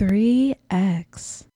3X.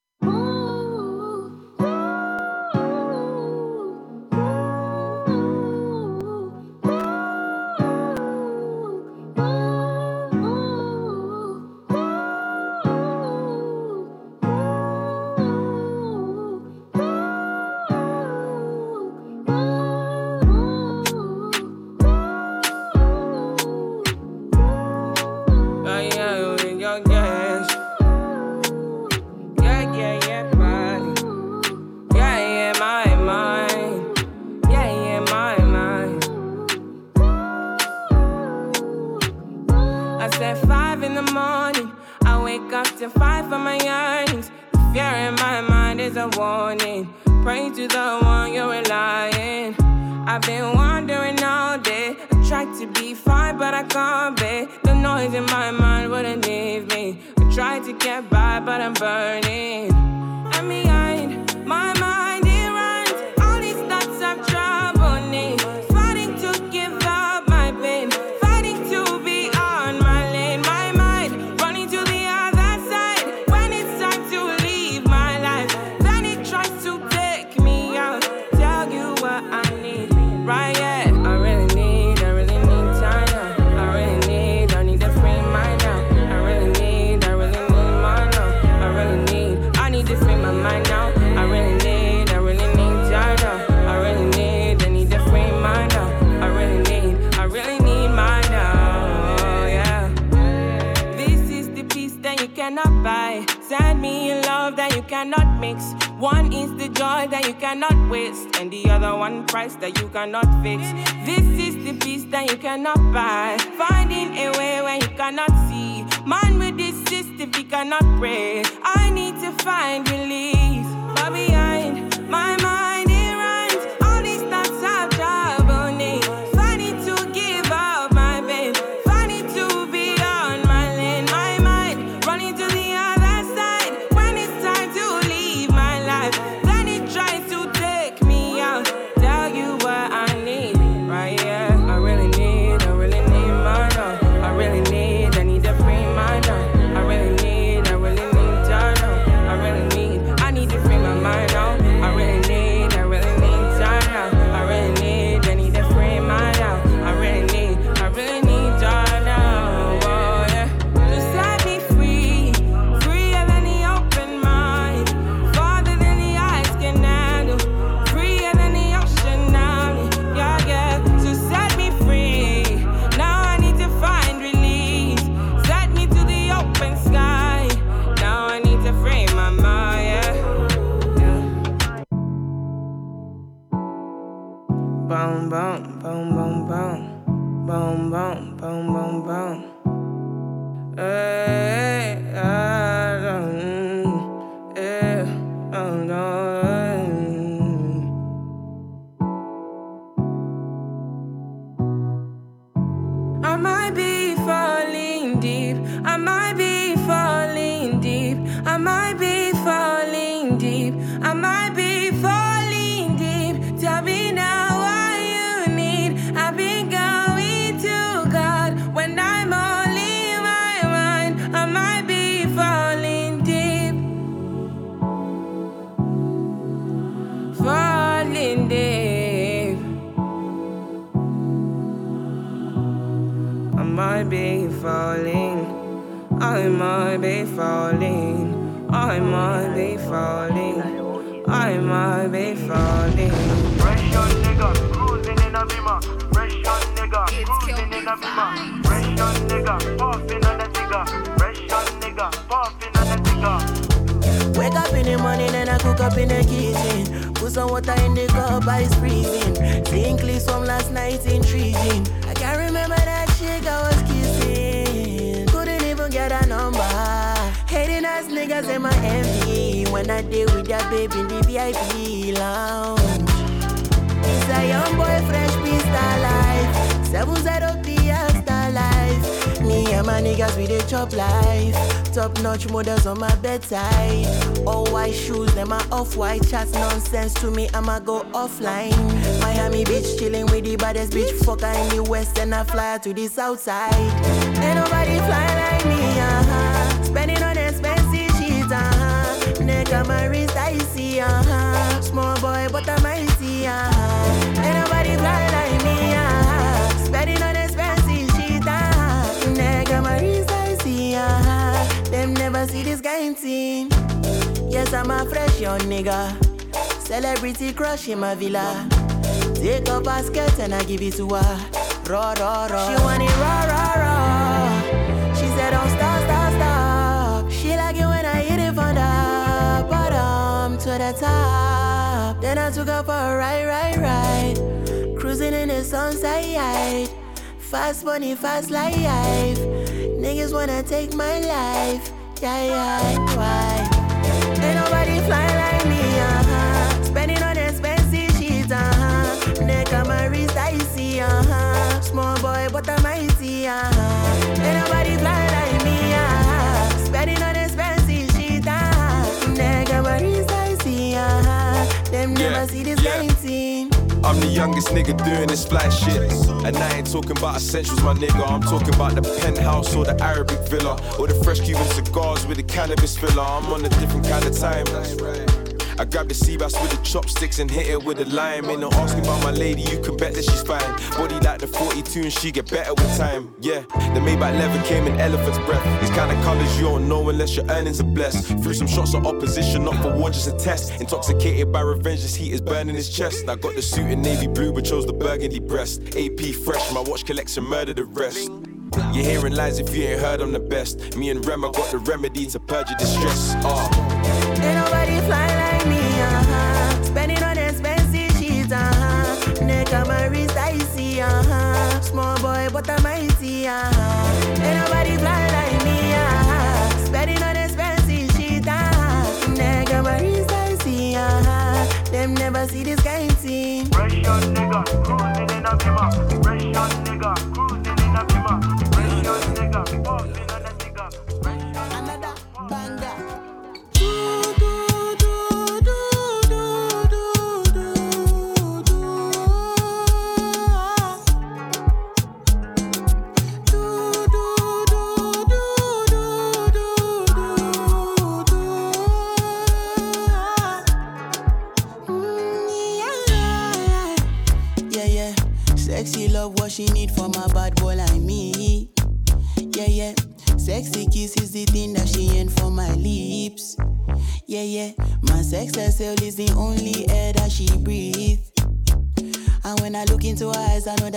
baddest bitch fucker in the west and I fly to the south side. Ain't nobody fly like me, uh-huh. Spending on expensive shit, uh-huh. Neck on my wrist, I see, uh-huh. Small boy, but I'm icy, uh-huh. Ain't nobody fly like me, uh-huh. Spending on expensive shit, uh-huh. Neck on my wrist, I see, uh-huh. Them never see this guy in thing. Yes, I'm a fresh young nigga. Celebrity crush in my villa. Take a basket and I give it to her. Raw, raw, raw. She want it raw, raw, raw. She said, don't stop, stop, stop. She like it when I hit it from the bottom to the top. Then I took her for a ride, ride, ride. Cruising in the sunset. Fast money, fast life. Niggas wanna take my life. Yeah, yeah, why? Ain't nobody fly like me, uh-huh. On my wrist, I see, uh-huh. Small boy, but I'm mighty, uh-huh. Ain't nobody fly like me, uh-huh. Spending on expensive shit, uh-huh. On my wrist, I see, uh-huh. Them Yeah, never see this yeah. kind thing. I'm the youngest nigga doing this fly shit. And I ain't talking about essentials, my nigga. I'm talking about the penthouse or the Arabic villa. Or the fresh Cuban cigars with the cannabis filler. I'm on a different kind of time. I grab the sea bass with the chopsticks and hit it with a lime. Ain't no asking about my lady, you can bet that she's fine. Body like the 42 and she get better with time. Yeah, the Maybach leather came in elephant's breath. These kind of colors you don't know unless your earnings are blessed. Threw some shots of opposition, not for war, just a test. Intoxicated by revenge, this heat is burning his chest. I got the suit in navy blue, but chose the burgundy breast. AP fresh, my watch collection murder the rest. You're hearing lies if you ain't heard I'm the best. Me and Rem, I got the remedy to purge your distress. Ah. Ain't nobody fly Small boy, but I'm uh-huh. Ain't nobody fly like me, uh-huh. Spending on expensive shit, uh-huh. Neck my I see, uh-huh. Them never see this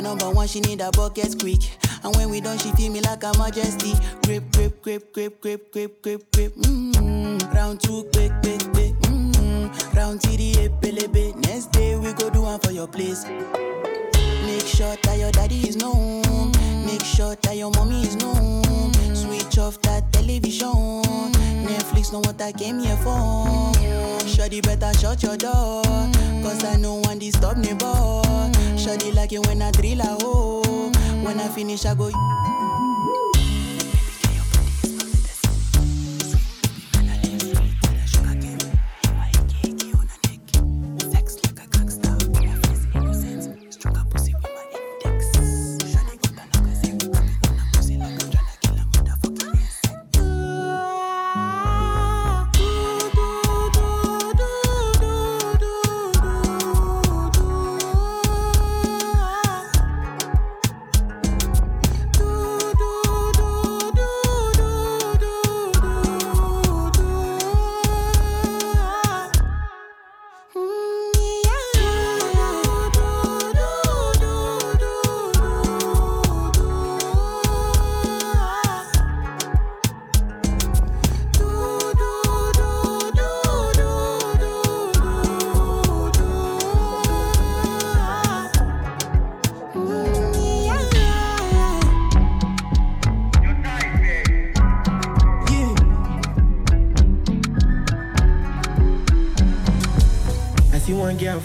Her number one, she need a bucket quick. And when we done, she feel me like a majesty. Grip, grip, grip, grip, grip, grip, grip, grip. Mm-hmm. Round two, quick, quick, quick. Mm-hmm. Round three, epelebe. Next day we go do one for your place. Make sure that your daddy is known. Make sure that your mommy is known. Off that television. Netflix know what I came here for. Shorty better shut your door. Cause I know one disturb me, boy. Shorty like it when I drill a hole. When I finish, I go.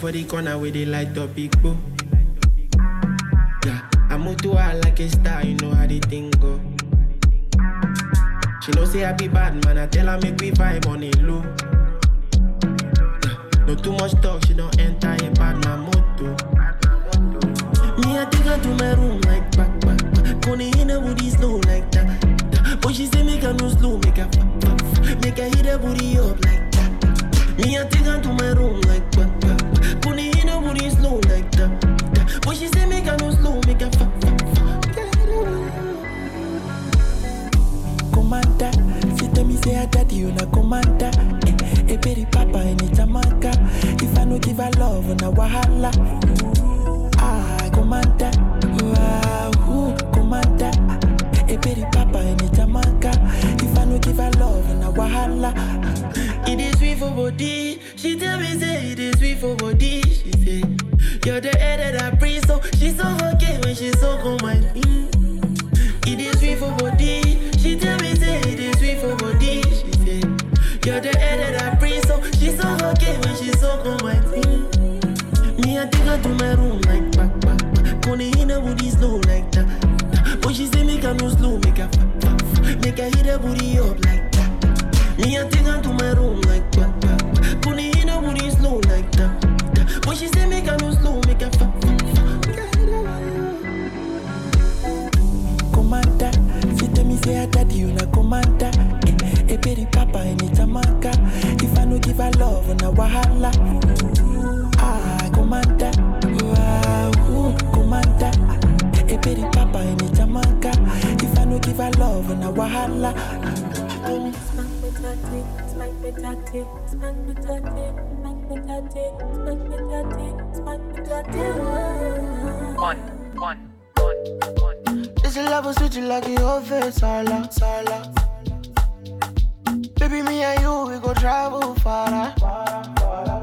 for the corner where they light up big boo. Yeah, I move to her like a star, you know how the thing go. She know say I be bad man, I tell her make we vibe on it low. Yeah, no too much talk, she don't love na wahala. One, one, one, one. This love is switching like the oven, sala, sala. Baby, me and you, we go travel far, far, far.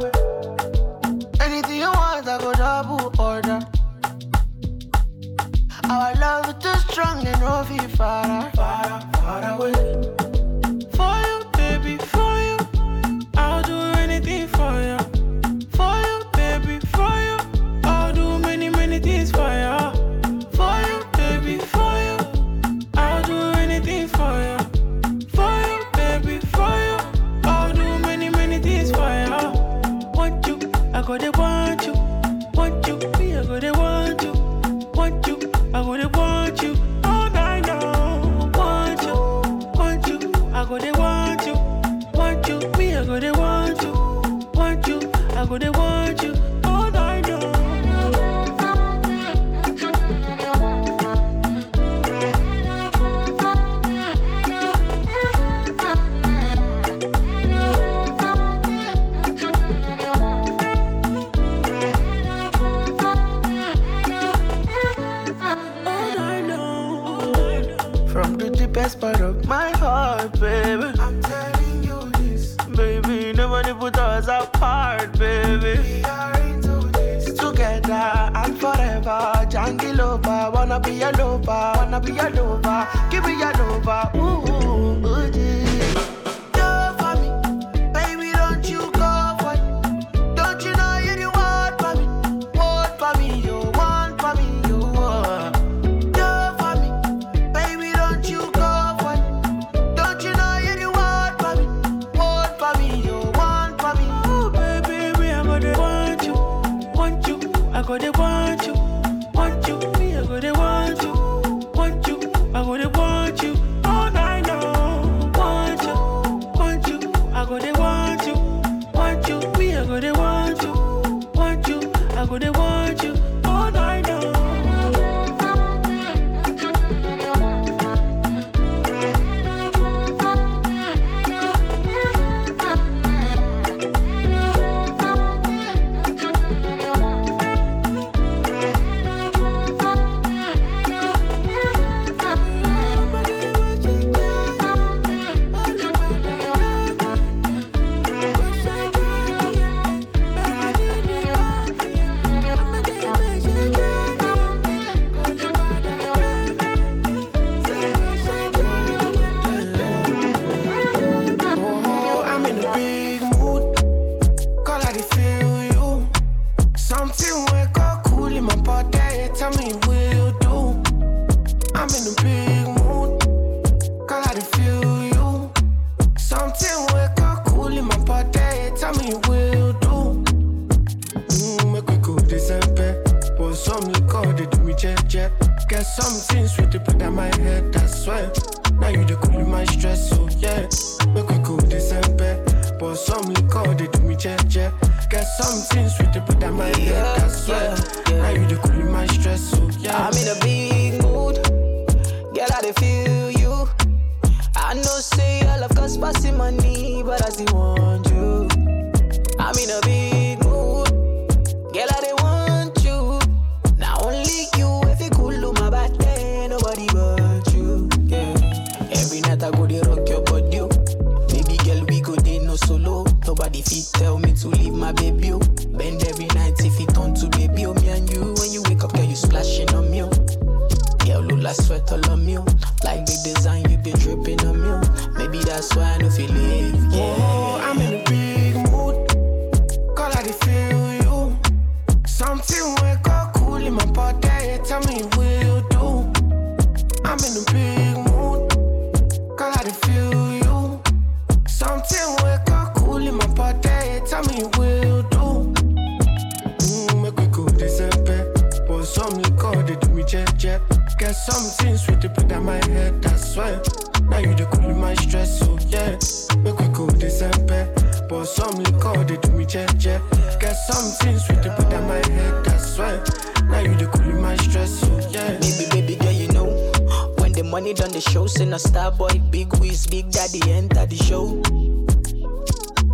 Anything you want, I go double order. Our love is Strong and no you, far, far, far away. For you, baby, for you. I'll do anything for you. For you, baby, for you. I'll do many, many things for you. we are doing. Show, send a star boy, big whiz, big daddy enter the show.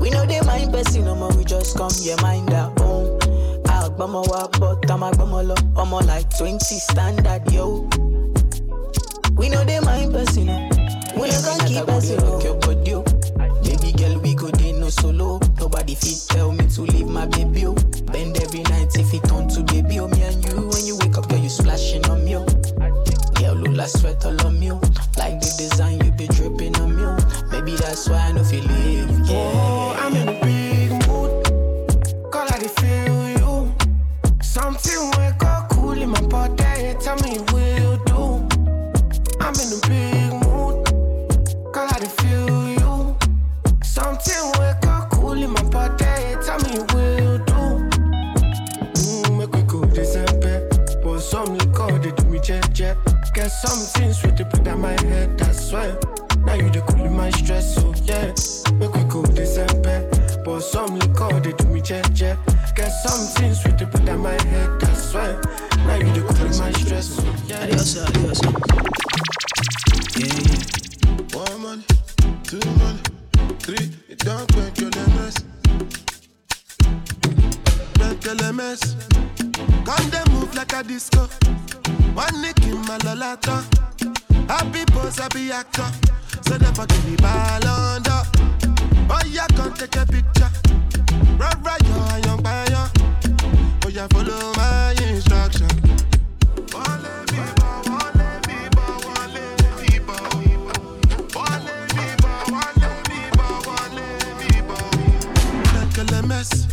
We know they mind person, no more, we just come, yeah, mind our own. Agbama wa, but I'm agbama lo, I'm like 20 standard, yo. We know they mind person, no. We no can keep us rock your body, oh. Baby girl, we go dey no solo. Nobody fit tell me to leave my baby, oh. Bend every night if it turn to baby, oh. Me and you, when you wake up, girl, you splashing on me, oh. Like sweat all on oh. Like the design you be dripping on me. Maybe that's why I no feel leave, Oh. I'm in a jet. Get something sweet to put on my head, I swear. Now you the cool in my stress, so yeah. Make we go December. But some liquor, they do me jet jet. Get something sweet to put on my head, I swear. Now you the cool in my stress, so yeah. Adios, adios. Yeah, yeah. One money, two money, three. It don't make you the mess. Make you the mess. Come they move like a disco. One nick in my lolata. Happy pose, happy actor. So therefore give me ball under. Oh yeah, come take a picture. Right, right, yo, young fire. Oh yeah, follow my instruction. A mess.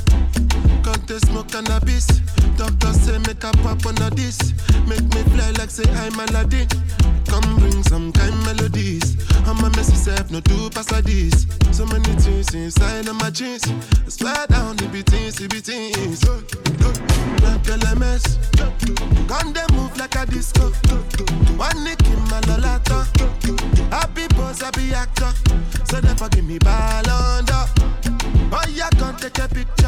Smoke cannabis? Doctor say make a pop on a this. Make me fly like say I'm Aladdin. Come bring some kind melodies. I'm a messy self, no two pass like this. So many things inside of my jeans. I down the beatings, the beatings. Oh, oh, like a mess. Gun they move like a disco. One nick in my lolata. Happy pose, happy actor. So therefore give me ball under. Oh yeah, come take a picture.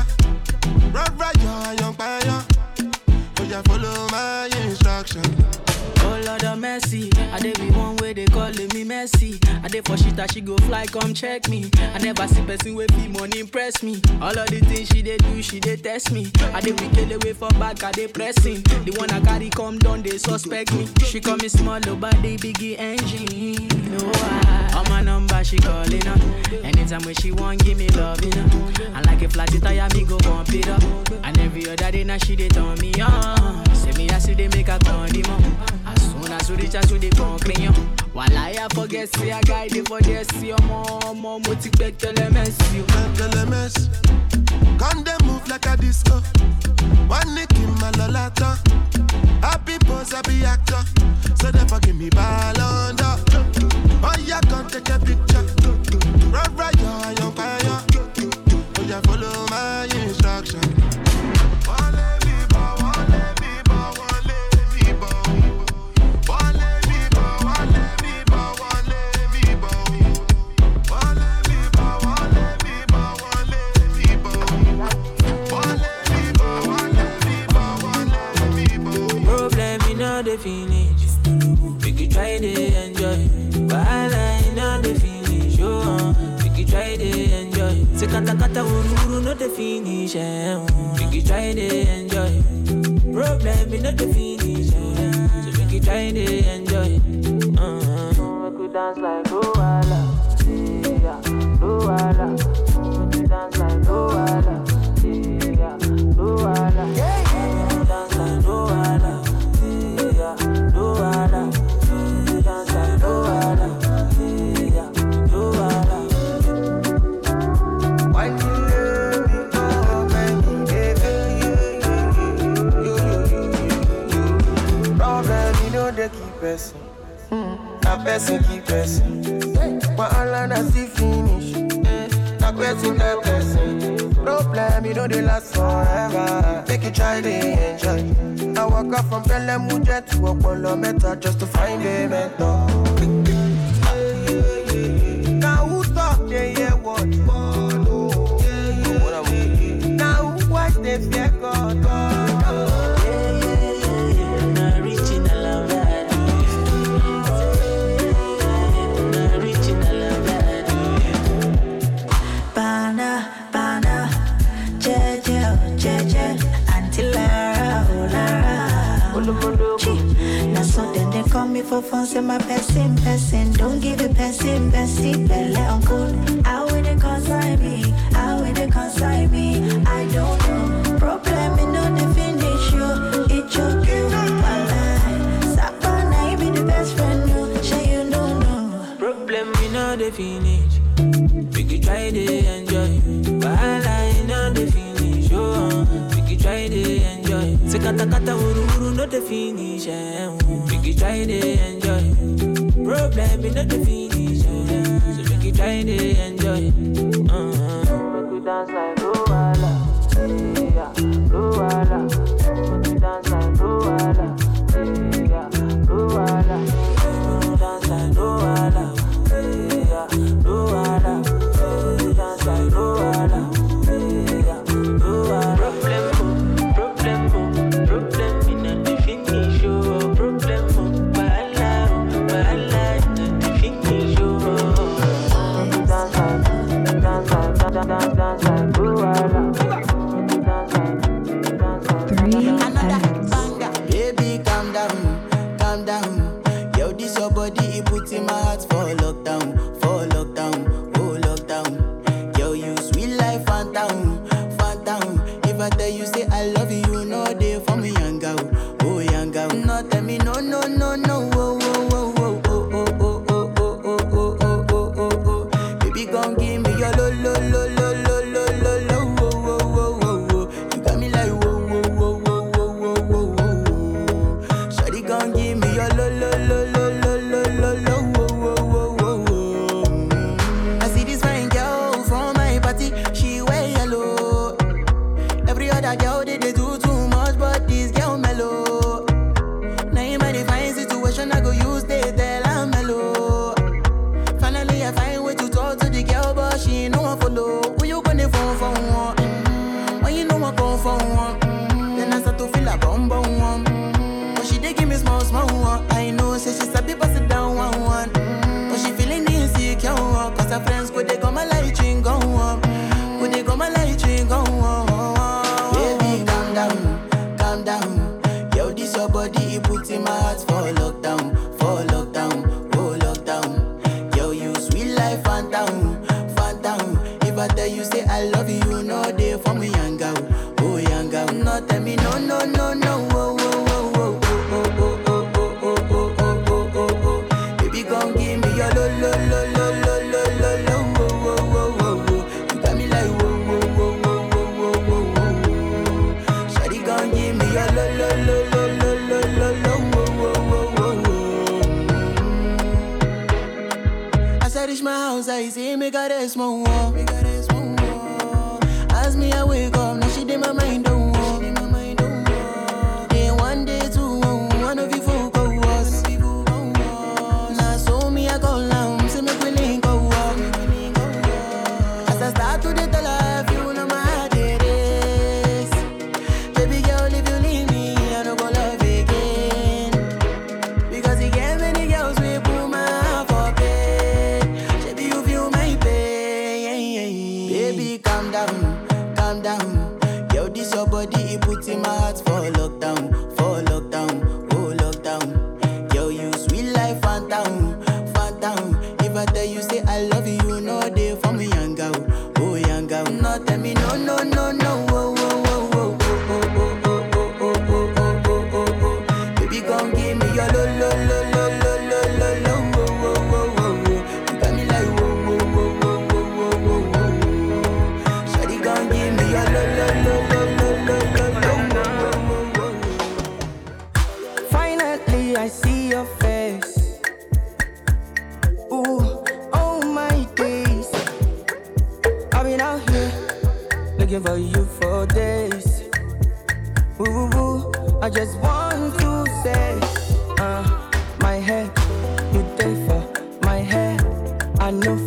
Dey for shit that she go fly, come check me. I never see person with fee money impress me. All of the things she dey do, she dey test me. I dey wicked away for back, I dey pressing. The one I carry come down, they suspect me. She call me small, oh, but the biggie engine. No, ah. I, on my number she calling up. Anytime when she want, give me love, you know. And like a flat tire, me go bump it up. And every other day now she dey turn me on. Say me I see they make a condiment. As soon as we reach I forget say I it for this See more, more, mo ti pẹ́ tẹ́lẹ̀ mẹ́sì o. Gun they move like a disco. One nick in my lolata. Happy pose, happy actor. So therefore give me ball under. Oh yeah, come take a picture. Right, right, yo, finish. Make you try to enjoy. Wahala I know the finish. Oh, make you try to enjoy. Say kata kata wururu no the finish. Eh, oh. make you try to enjoy. Problem in the finish. Eh, oh. So make you try to enjoy. Uh-huh. Dance like Luala. Yeah, Luala. Make you dance like Luala. Yeah, Luala. Yeah. person but person. Wahala na see finish. Not person that person. Problem you know they last forever. Make you try to enjoy. I walk up from Pelham jet to Opolo Meta just to find a mentor. question I go use. They Ooh, ooh. I just want to say, uh, my head, you day for my head. I know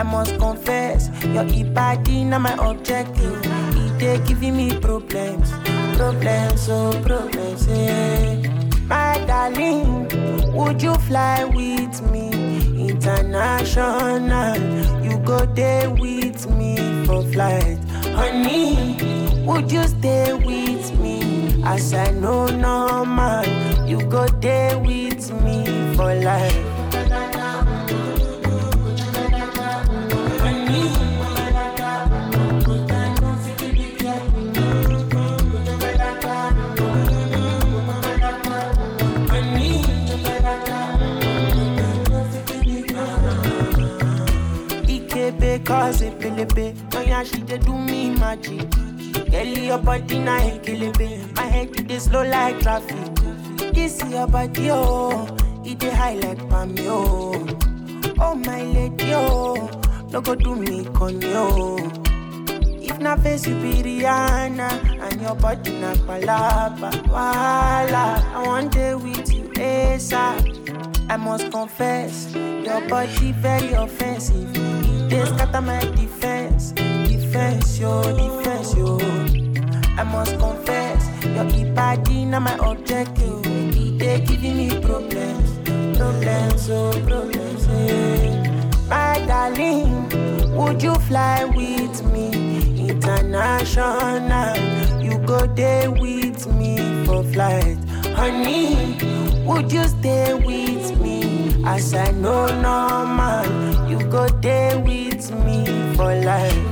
I must confess, your body not my objective. It dey giving me problems, problems, oh problems, yeah. My darling, would you fly with me international? You go there with me for flight, honey. Would you stay with me? As I know normal, you go there with me for life. Cause a pelebe Oh yeah, she dey do me magic. Girl, your body na ekelebe My head it dey slow like traffic. This your body, oh. It dey high like palmy, oh Oh my lady, oh. No go do me conny, oh If na face you be Rihanna And your body na palapa Wala. I want day with you ASAP I must confess, your body very offensive. It dey scatter my defense, defense, yo, defense, yo. I must confess, your body not my objective. It dey giving me problems, problems, oh problems, yeah. My darling, would you fly with me international? You go there with me for flight, honey. Would you stay with me? As I know normal, go there with me for life.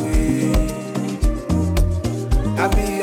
Way. I'll be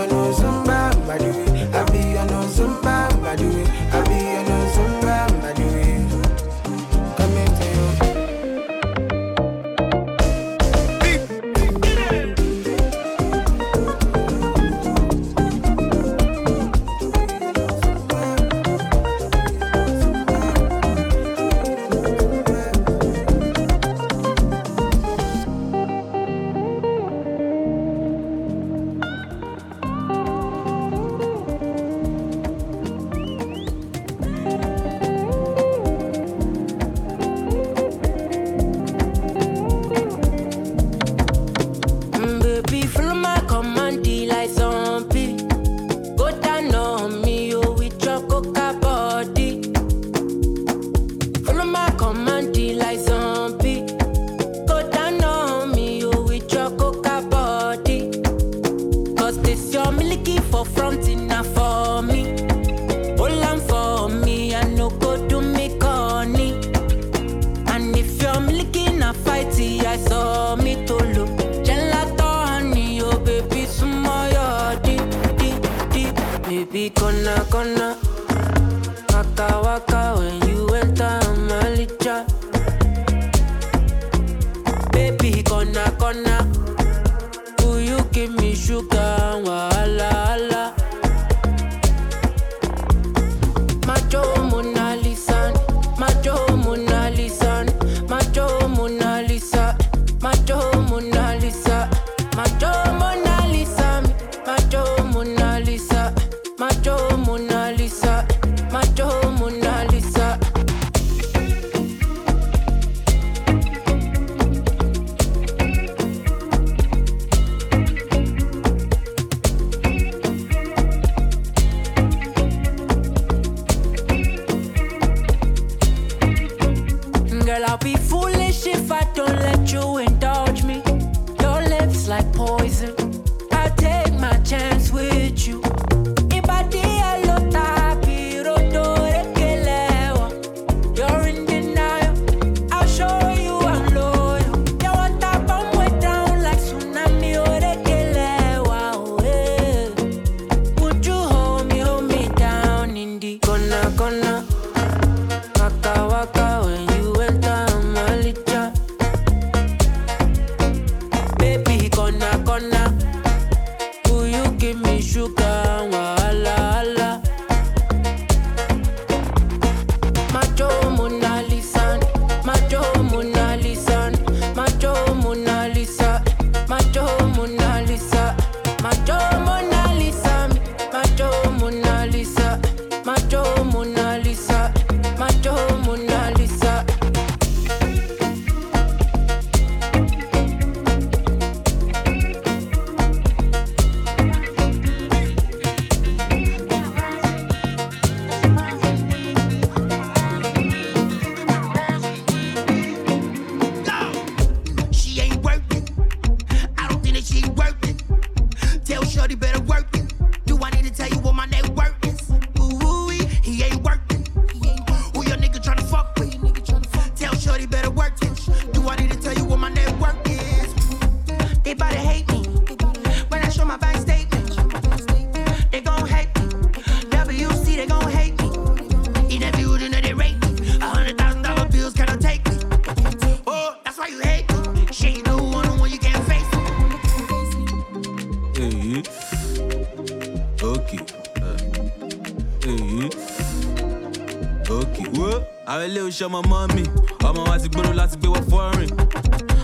show my mommy. all my a wise girl, last be what foreign.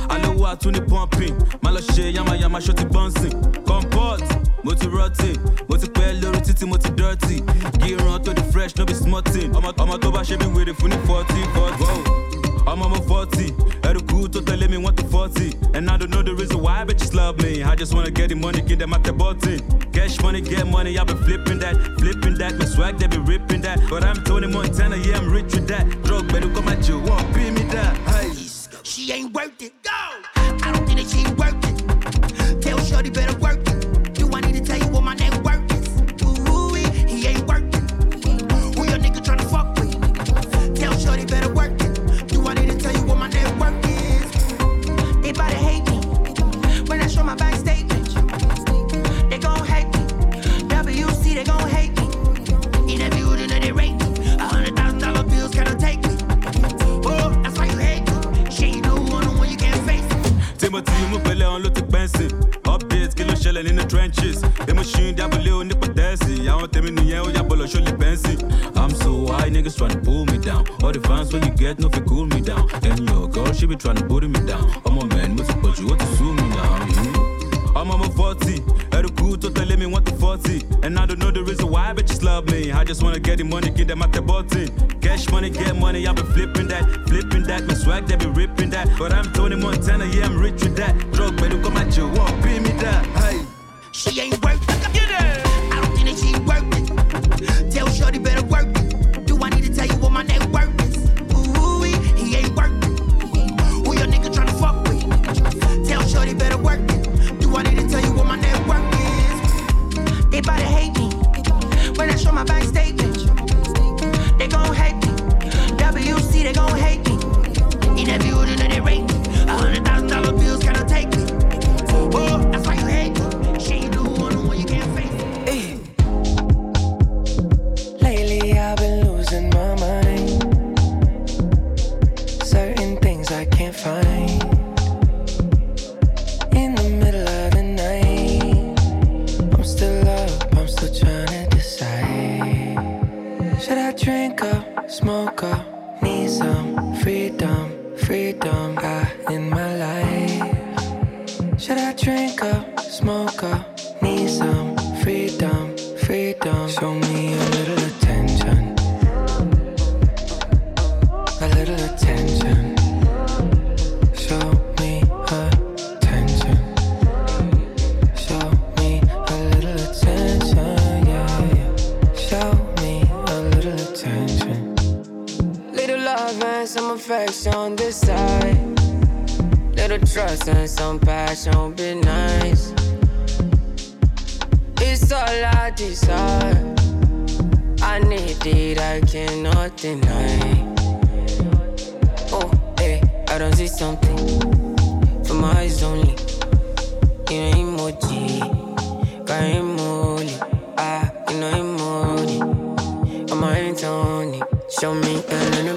I know what to the pumping. My lush, yama, yama, shorty bouncing. Comport, multi rotting, multi pellow, titty, multi dirty. Gear on to the fresh, no be smutting. All my all my a toba, she be waiting for the 40, 40. Whoa. I'm on my 40. Every good to tell me what the 40. And I don't know the reason why bitches love me. I just wanna get the money, get them at the bottom. Cash money, get money, I been flipping that, flipping that. My swag, they be ripping that. But I'm Tony Montana, yeah, I'm rich with that. Drug better come at you, won't be me that. all I desire. I need it, I cannot deny. Oh, hey, I don't see something for my eyes only. You know emoji, got emoji. Ah, you know emoji. I'm my hands on. Show me a little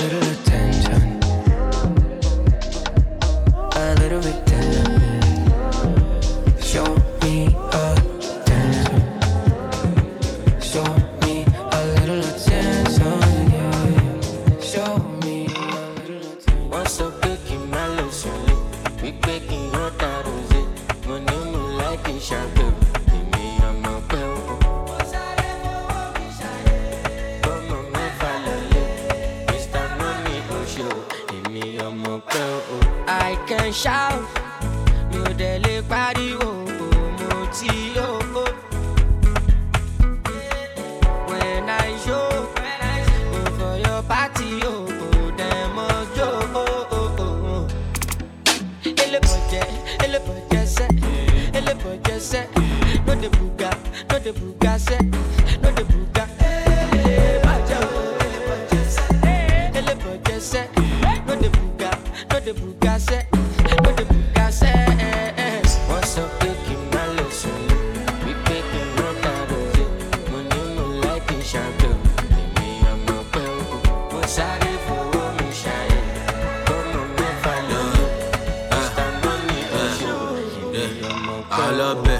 Oṣù. alọbẹ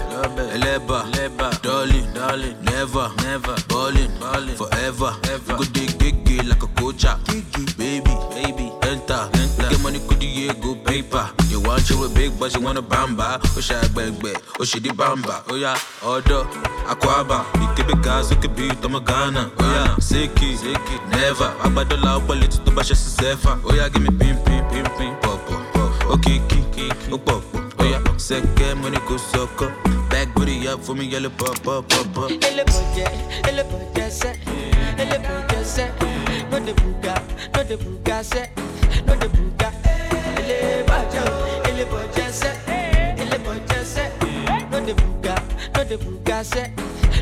ẹlẹba darling never ballin forever. You go dey gege like a coacher baby baby, enter. Get money kudi ye go paper. You want you a big but you wanna bamba. O ṣe agbẹgbẹ o ṣe di bamba oya ọdọ akwaba. Ìkébé ga sókè bí tọmọ ghana. Oya seki never. Agbadọla ọpọlẹ tí tó bá ṣe sí sẹfà oya give me pin pin pin pin pọpọ okiki ó pọpọ oya sẹkẹ money go sọkọ back booty up for me yẹlẹ pọpọ pọpọ. Ele boje, ele boje se, ele boje se, no de buga, no de buga se, no de buga. Ele o, ele boje se, ele boje se, no de buga, no de buga se,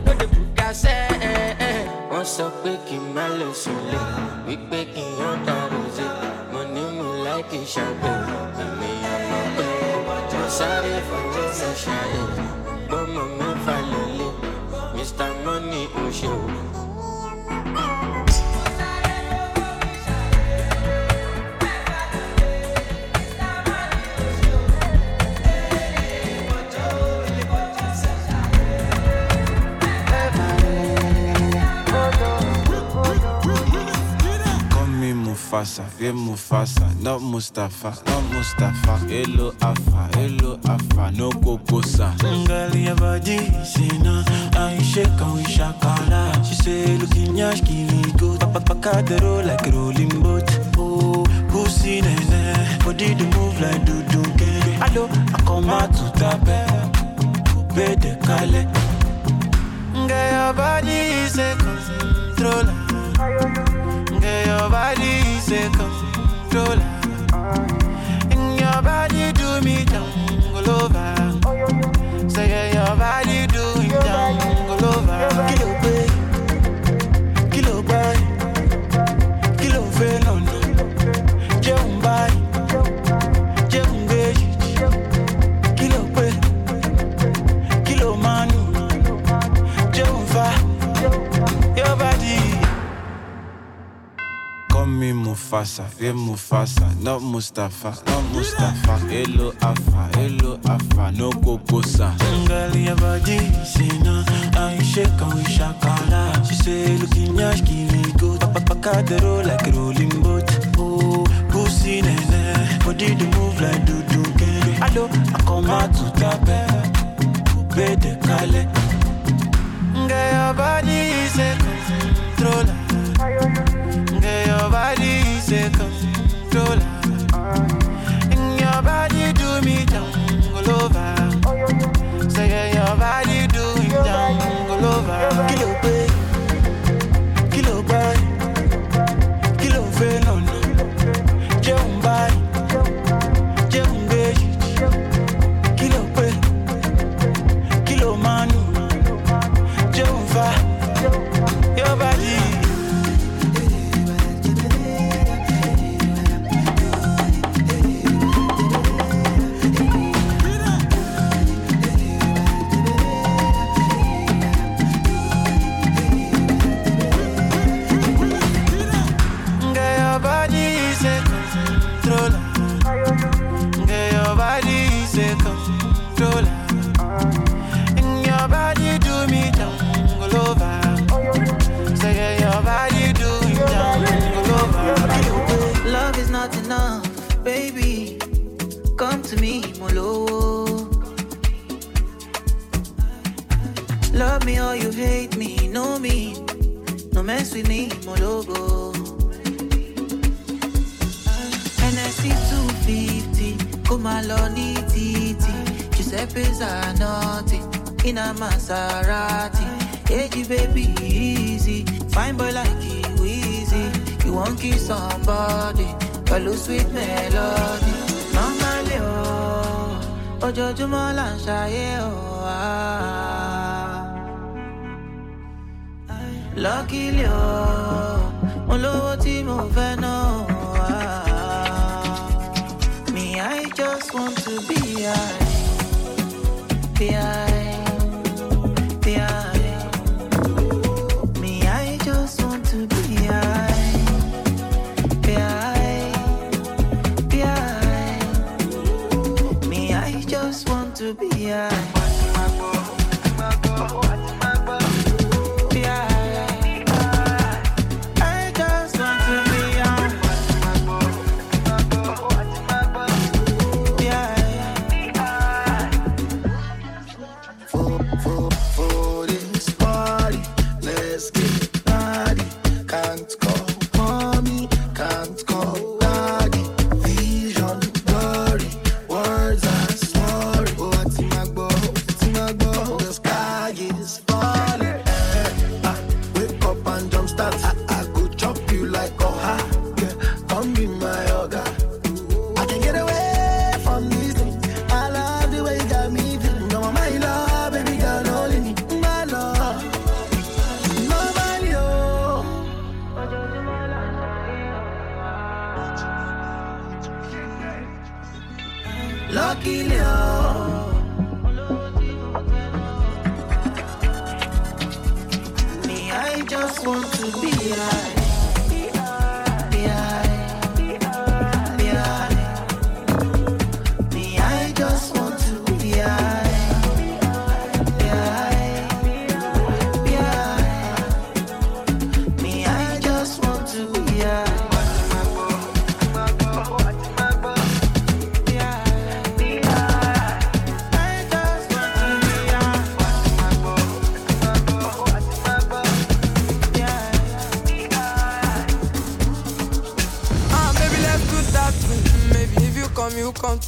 no de buga se. Wọ́n sọ pé kí n má lọ sùnlé, wípé kí n dàrú sí, mo ní mo láìkí àmọ́ pé mo sáré fọwọ́ mi ṣàyẹ̀, gbọ́mọ mi fà lélẹ̀, Mr. Money Oṣù. Call Mufasa, yeah Mufasa, not Mustafa, not Mustafa. Hello Alpha, hello Alpha, no Kokosa. Girl, your body, say no I shake and we shakala She say, looking yash, papa, the roll like rolling boat. Oh, pussy, nene Body, the move like do do get I come out to tape Coupé-Décalé Girl, your body is Girl, your body is a controller And your body do me jungle over. Say your body do it jungle over me Mufasa, yeah Mufasa, not Mustafa, not Mustafa. Hello Alpha, hello Alpha, no Kokosa. Girl, your body, say no I shake and we shakala She say, looking yash, me good Papa, papa, the roll like a rolling boat Oh, pussy, nene Body, the move like do do get come out to tape Coupe de Calais Girl, your body is body is a controller. And your body do me jungle over. Say yeah, your body do it jungle over mess with me, Mologo. NSC 250, come along, titi. Giuseppe Zanotti, in a Maserati. Hey, baby, easy. Fine boy like you, easy. You won't kiss somebody, follow sweet melody. Normally, oh, ojoojúmọ́ là ń ṣayé, oh, ah. Luckily, oh, mo lówó tí mo. Me, I just want to be high. Be high.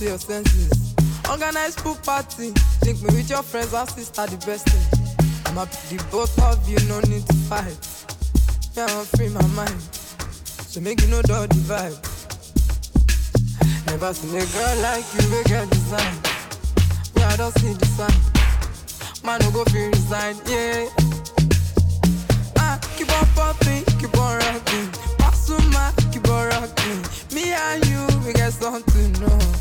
To your senses. Organize pool party. Link me with your friends and sister, the best thing. I'm happy the both of you, no need to fight. Yeah, I'm free my mind. So make you know the vibe. Never seen a girl like you, we get design. Yeah, I don't see the sign. Man, no go feel resign, yeah. Ah, keep on popping, keep on rocking. Pasuma, keep on rocking. Me and you, we get something to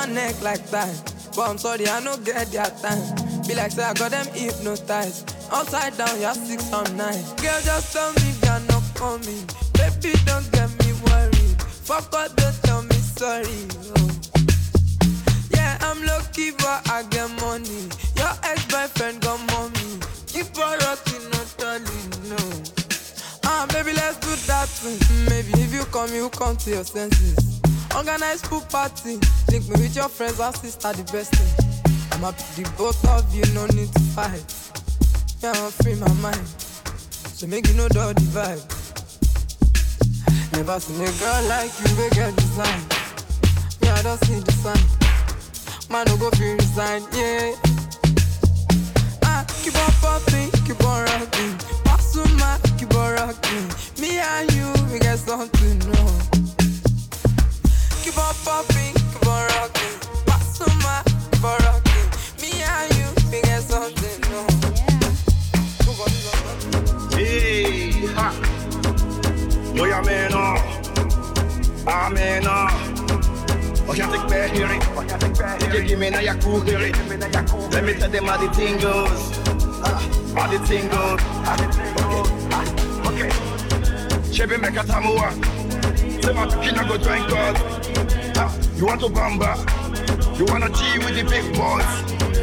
my neck like that. But I'm sorry, I no get their time. Be like, say, I got them hypnotized. Upside down, you're six, I'm nine. Girl, just tell me you're not coming. Baby, don't get me worried. Fuck up, don't tell me sorry. oh. Yeah, I'm lucky, but I get money. Your ex-boyfriend got money. Keep on rocking, not darling, no. Ah, baby, let's do that Maybe if you come, you come to your senses. Organize pool party. Link me with your friends and sister, the best thing. I'm happy the both of you, no need to fight. Yeah, I'm free my mind. So make you know the vibe. Never seen a girl like you, we get design. Yeah, I don't see the sign. Man, no go feel resign, yeah. Ah, keep on popping, keep on rocking. Pasuma, keep on rocking. Me and you, we get something to awe. Oh, them how the thing goes. Ah, how the thing goes. Ah, okay. Ah, okay. Chevy make a tamua. Say my pikin go join God. Ah, You want to bamba? You wanna G with the big boys?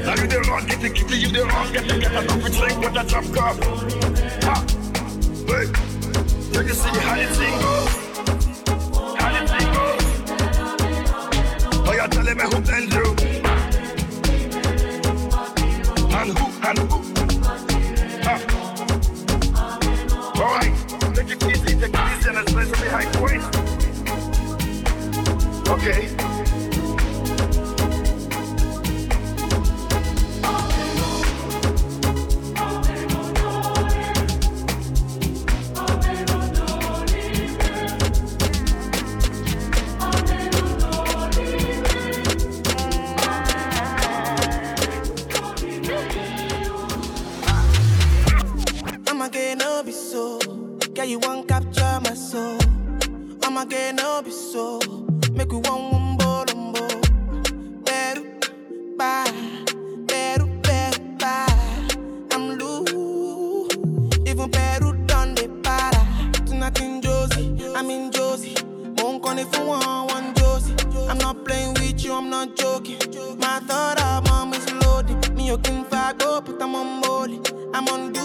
Now you the wrong, get the kitty, you the wrong, get the get a coffee drink with a drop cup. Ah, wait. You can see how the thing goes. How the thing goes. Oh, you're telling me who blend you? And who, and who? and it's behind. Okay. I'ma get be so some behind point. capture my soul. I'm girl, no be so. Make we one on ball. Better, bye. Better, better, bye. I'm loose. Even Peru done the para. Tonight in Josie, I'm in Josie. Won't call it for one, one Josie. I'm not playing with you, I'm not joking. My thought of mom is loaded. Me, you can go, but I'm on molly. I'm on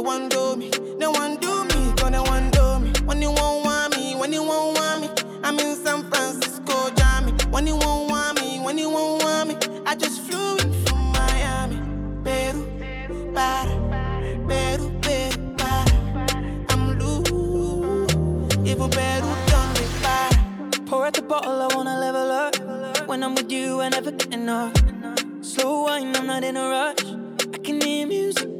they want do me, they want do me, they want do me. When you won't want me, when you won't want me, I'm in San Francisco, Jammy. When you won't want me, when you won't want me, I just flew in from Miami. Peru, para, Peru, Peru, para. I'm loose, even Peru done me para. Pour out the bottle, I wanna level up. When I'm with you, I never get enough. Slow wine, I'm not in a rush. I can hear music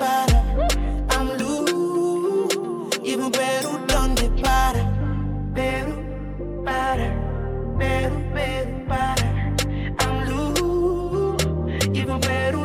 para. I'm loose, even done the para. Peru, para, Peru, Peru, para. I'm loose, even Peru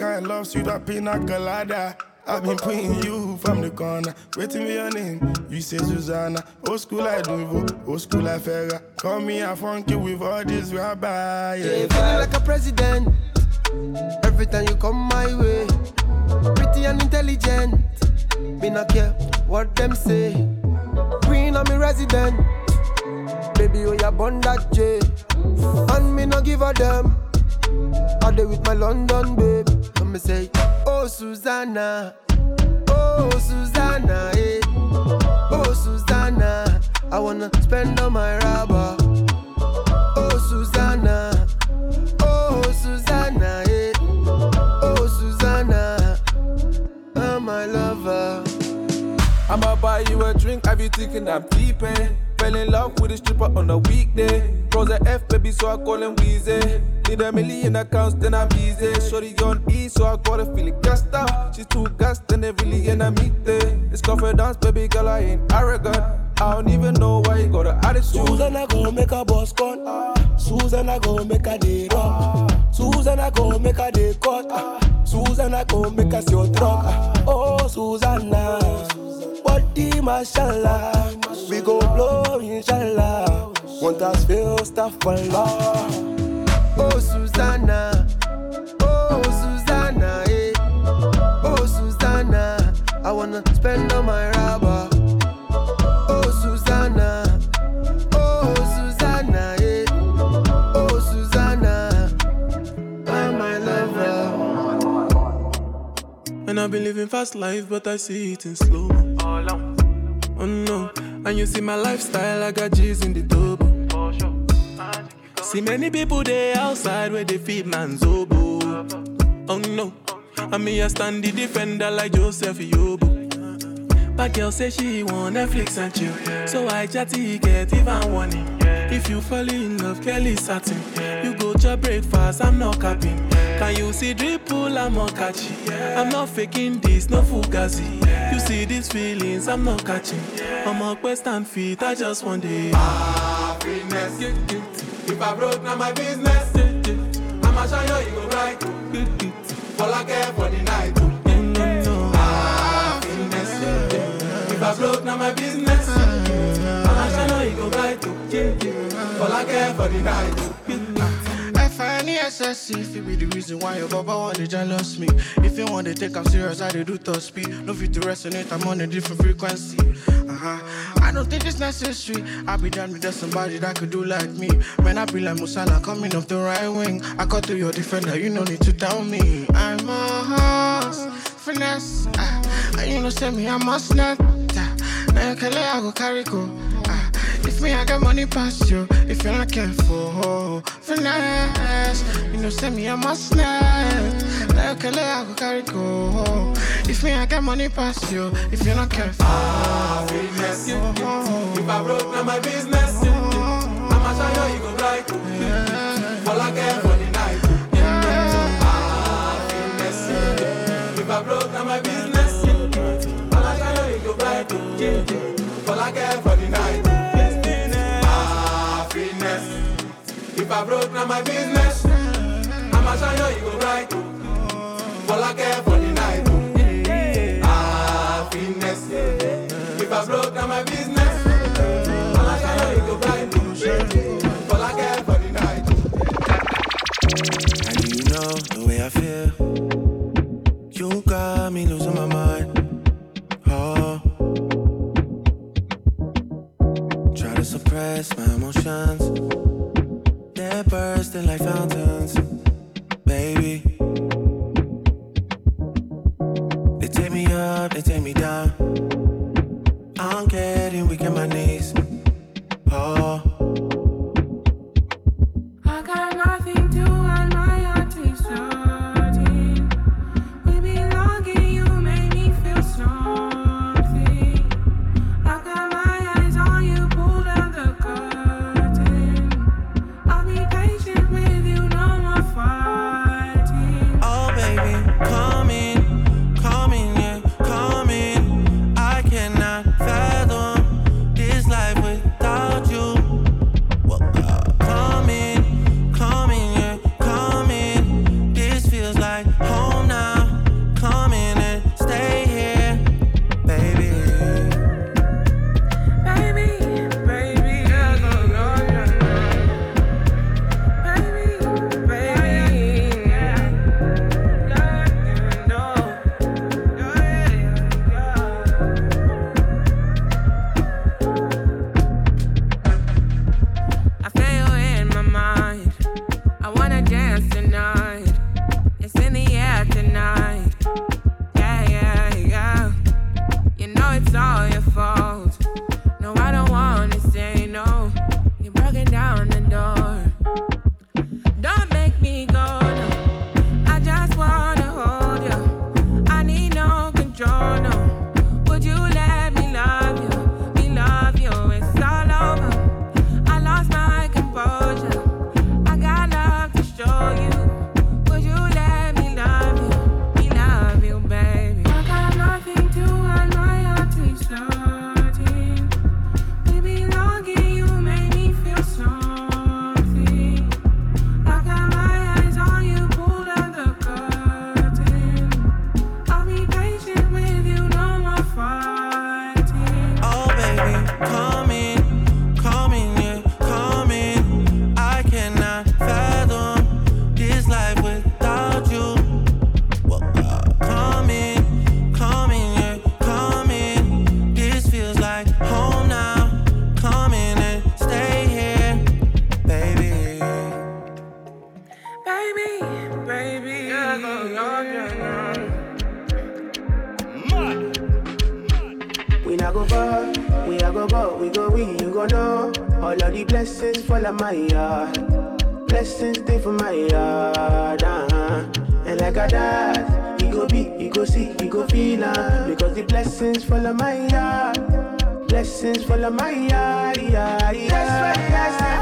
kind love, sweet up pina colada. I've been putting you from the corner. Waiting for your name, you say Susanna. Old school like Duvo, old school like Ferra. Call me a funky with all this rabbi. Yeah, feeling like a president. Every time you come my way, pretty and intelligent. Me not care what them say. Queen of me resident. Baby, oh ya born that J. And me no give a damn. I dey with my London babe. And me say, Oh Susanna, oh Susanna, eh. Oh Susanna, I wanna spend all my rubber. Oh Susanna, oh Susanna, eh. Oh Susanna, oh my lover. I'ma buy you a drink, I be thinking I'm deepin'. Fell in love with a stripper on a weekday. Pros a F, baby, so I call him Weezy. Need a million accounts, then I'm easy. Shorty on E, so I got her feeling gassed out. She's too gassed, and they really in a meet there. It's confidence, baby girl, I ain't arrogant. I don't even know why you got an attitude. Susan, I go make a boss call. Susan, I go make a day rock. Susan, I go make a day cut. Susan, I go make a your truck. Oh, Susanna. Body, mashallah. We go blow, inshallah. Want us feel stuff for love. Oh Susanna, oh Susanna, eh. Oh Susanna, I wanna spend all my I've been living fast life, but I see it in slow. Oh no, and you see my lifestyle, I got G's in the double. See many people there outside where they feed man's oboe. Oh no, and me I stand the defender like Joseph Yobo. But girl say she want Netflix and chill, so I chatty get even warning. If you fall in love, Kelly satin. You go to breakfast, I'm not capping. Can you see dripple, I'm not catchy. I'm not faking this, no fugazi. You see these feelings, I'm not catching. I'm a quest and feet, I just want it. Happiness. If I broke, now my business. I'ma show you, you go right. All I care for the night. Happiness. If I broke, now my business. I'ma show you, you go right. All I care for the night. F-I-N-E-S-S-E If it be the reason why your baba want to jealous me. If you want to take I'm serious, I do top speed No fit to resonate, I'm on a different frequency. Uh-huh. I don't think it's necessary. I be done with somebody that could do like me. Man, I be like Musala coming off the right wing. I cut to your defender, you no need to tell me. I'm a horse, finesse. Uh, you know say me, I must not uh, Now you can let I go carry go. uh, if me, I got money past you. If you're not careful, finesse. You know, send me a must net. Like a I go carry go. If me, I got money past you. If you're not careful, ah, Happiness. If I broke, now my business. I'ma show you, you go right. All I care for the night. Ah, Happiness. If I broke, now my business. I'ma show you, you go right. All I care for the night. Broke, now my business. I'ma show you, you go right. All I care for the night. Happiness. If I broke, now my business. I'ma show you, you go right. All I care for the night. And you know the way I feel. You got me losing my mind. Oh. Try to suppress my emotions. They're bursting like fountains. Baby. They take me up, they take me down. I'm getting weak in my knees. Come in and stay here, baby. Baby, baby. We go far, we are go go, we go we, you go know. All of the blessings fall on my. Blessings stay for my yard. Uh-huh. And like I died, he go go see, he go feel. Uh-huh. Because the blessings follow my heart. Blessings on my yard. Yeah, yeah.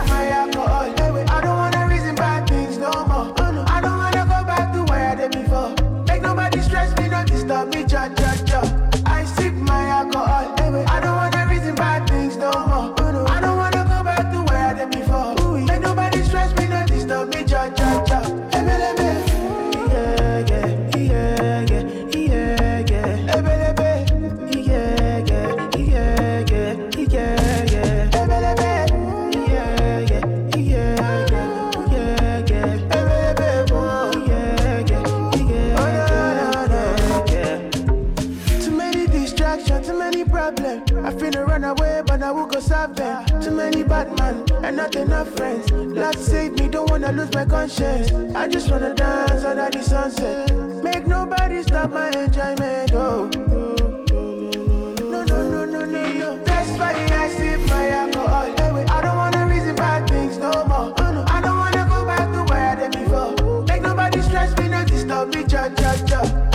And not friends. Lord save me, don't wanna lose my conscience. I just wanna dance under the sunset. Make nobody stop my enjoyment. Oh. No, no, no, no, no, no. That's why I sip my alcohol. I don't wanna reason bad things no more. Oh, I don't wanna go back to where I did before. Make nobody stress me, not disturb me, cha cha cha.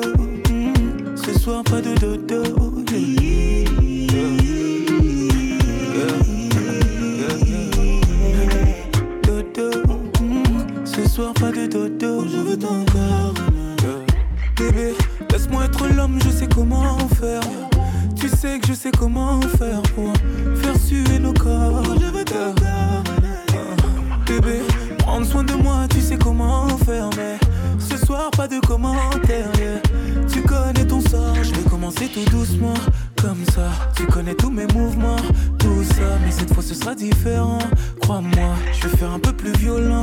Dodo, mm, ce soir pas de dodo. Dodo, mm, ce soir pas de dodo. Je veux ton corps. Bébé, laisse-moi être l'homme, je sais comment faire. Tu sais que je sais comment faire Comme ça, tu connais tous mes mouvements, tout ça. Mais cette fois, ce sera différent. Crois-moi, je vais faire un peu plus violent.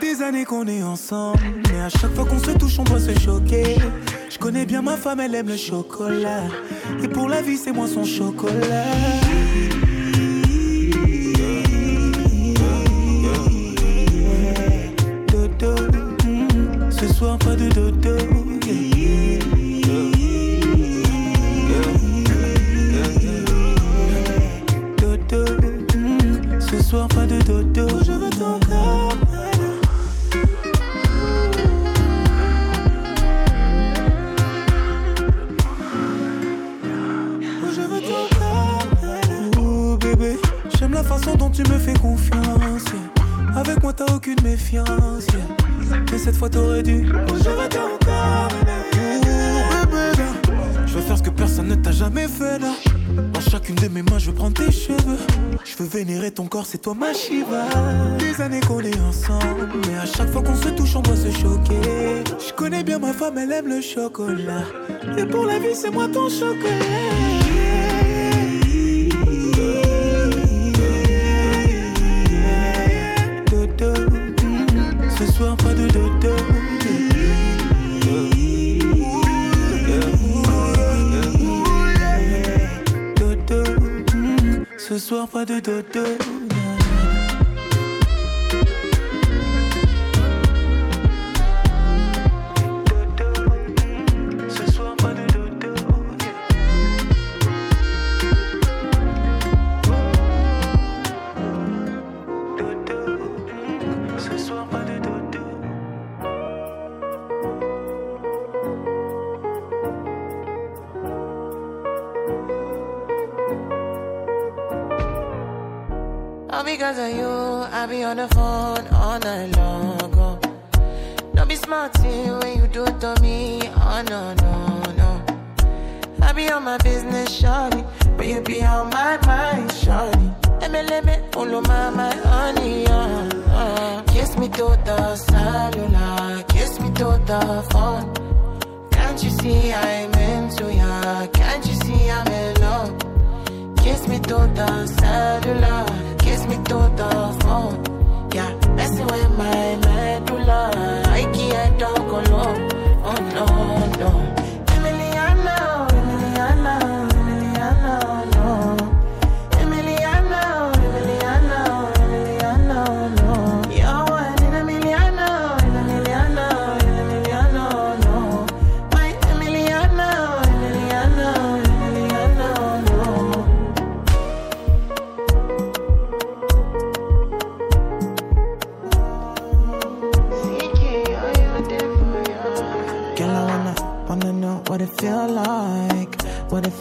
Des années qu'on est ensemble, mais à chaque fois qu'on se touche, on doit se choquer. Je connais bien ma femme, elle aime le chocolat. Et pour la vie, c'est moi son chocolat. Toi ma Shiva. Des années qu'on est ensemble, mais à chaque fois qu'on se touche, on doit se choquer. Je connais bien ma femme, elle aime le chocolat. Et pour la vie, c'est moi ton chocolat. Ce soir pas de dodo. Ce soir pas de dodo. Because of you, I be on the phone all night long. Oh. Don't be smart when you do it to me. Oh no, no, no. I be on my business, shorty. But you be on my mind, shorty. MLM, follow my, my honey, uh, uh. Kiss me to the cellular, kiss me to the phone. Can't you see I'm into ya? Can't you see I'm in love? Kiss me to the cellular, kiss me to the phone. Yeah, messing with my medulla. I can't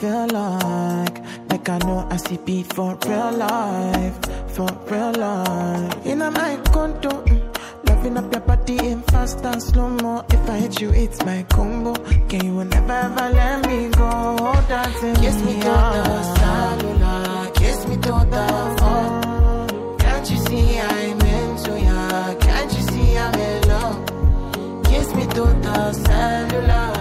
feel like. Like I know I see beat for real life, for real life. In a my condo, mm, loving up your body in fast and slow mo. If I hit you, it's my combo. Can you never ever let me go? Dancing kiss me to the cellular, kiss me to the phone. Can't you see I'm into ya? Can't you see I'm in love? Kiss me to the cellular,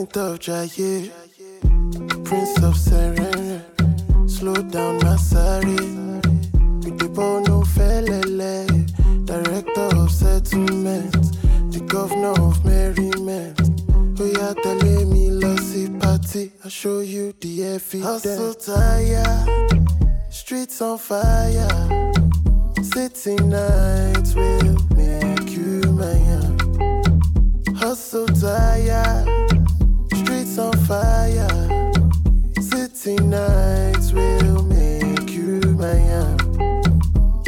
of Jaye, Prince of Serene. Slow down, Masari. With the ball, no felele. Director of settlement, the governor of merriment. Oh, yeah, tell me, lossy party. I'll show you the evidence. Hustle tired, streets on fire. City nights will make you mine. Hustle tired, fire. City nights will make you.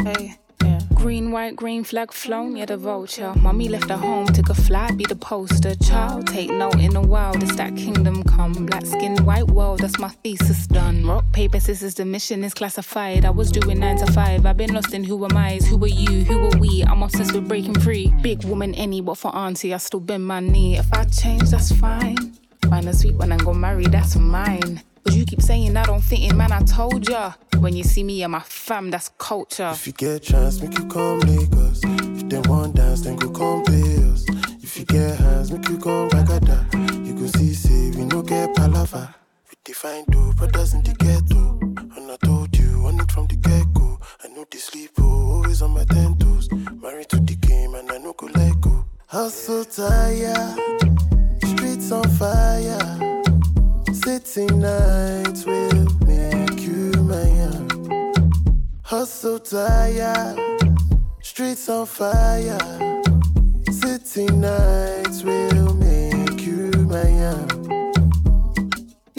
Hey, yeah. Green, white, green flag flown, yeah, the vulture. Mommy left her home, took a flight, be the poster. Child, take note in the wild, it's that kingdom come. Black skin, white world, that's my thesis done. Rock, paper, scissors, the mission is classified. I was doing nine to five, I've been lost in who am I, who are you, who are we? I'm obsessed with breaking free. Big woman, any, but for auntie, I still bend my knee. If I change, that's fine. Find a sweet one and go marry, that's mine. But you keep saying I don't fit in, man, I told ya. When you see me and my fam, that's culture. If you get chance, make you come Lagos. If they want dance, then go come pay us. If you get hands, make you come Ragada. You go see, say, we no get palava. We define two brothers in the ghetto. And I told you, on it from the get go. I know they sleep, oh, always on my ten toes. Married to the game, and I no go let go. Hustle tired, streets on fire. City nights will make you mine. Hustle tired, streets on fire. City nights will make you mine.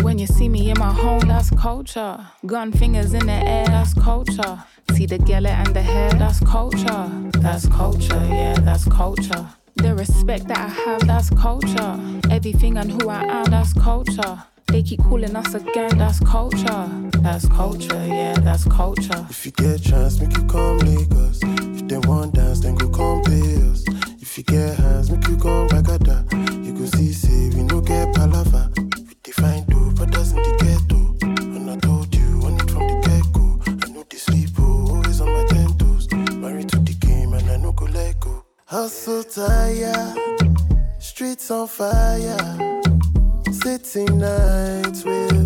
When you see me in my home, that's culture. Gun fingers in the air, that's culture. See the gala and the hair, that's culture. That's culture, yeah, that's culture. The respect that I have, that's culture. Everything and who I am, that's culture. They keep calling us again, that's culture. That's culture, yeah, that's culture. If you get chance, make you come Lagos. If they want dance, then go come pay us. If you get hands, make you come Ragada. You go see, say, we no get palaver. We define do, brothers in Hustle tired, streets on fire. City nights will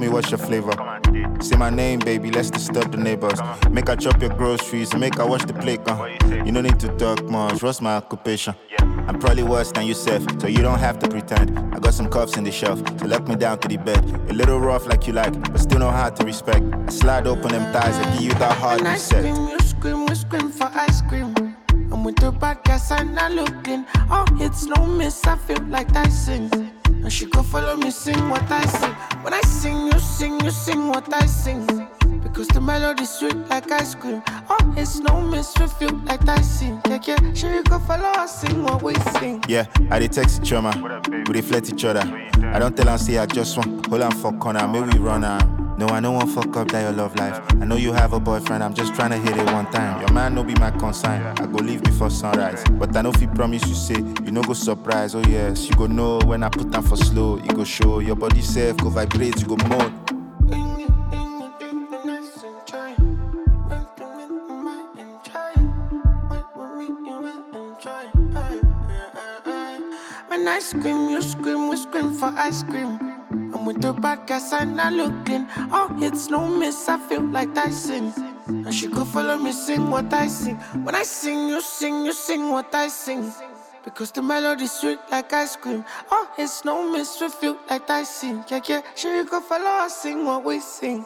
me what's your flavor. Say my name, baby, let's disturb the neighbors. Make I chop your groceries, make I wash the plate. Uh. You don't need to talk much, what's my occupation? I'm probably worse than yourself, so you don't have to pretend. I got some cuffs in the shelf, so lock me down to the bed. A little rough like you like, but still know how to respect. I slide open them thighs, I give you that hard reset. scream, you scream, we scream for ice cream. I'm with the guys and I looked in. Oh, it's no miss, I feel like Tyson. And she go follow me, sing what I sing. When I sing, you sing, you sing what I sing. Because the melody sweet like ice cream. Oh, it's no mystery, feel like Tyson. Yeah, yeah, she go follow us, sing what we sing. Yeah, I dey text each other, we dey flirt each other. I don't tell her say I just want hold on for corner, maybe we run am. No, I don't want fuck up that your love life. I know you have a boyfriend, I'm just trying to hit it one time. Your man no be my concern, I go leave before sunrise. But I know if you promise you say you no go surprise. Oh yes, you go know when I put down for slow, you go show your body safe, go vibrate, you go moan. When I scream, you scream, we scream for ice cream. I'm with the bad guys and I looked in. Oh, it's no miss, I feel like Tyson. And she go follow me, sing what I sing. When I sing, you sing, you sing what I sing. Because the melody sweet like ice cream. Oh, it's no miss, we feel like Tyson. Yeah, yeah, she go follow us, sing what we sing.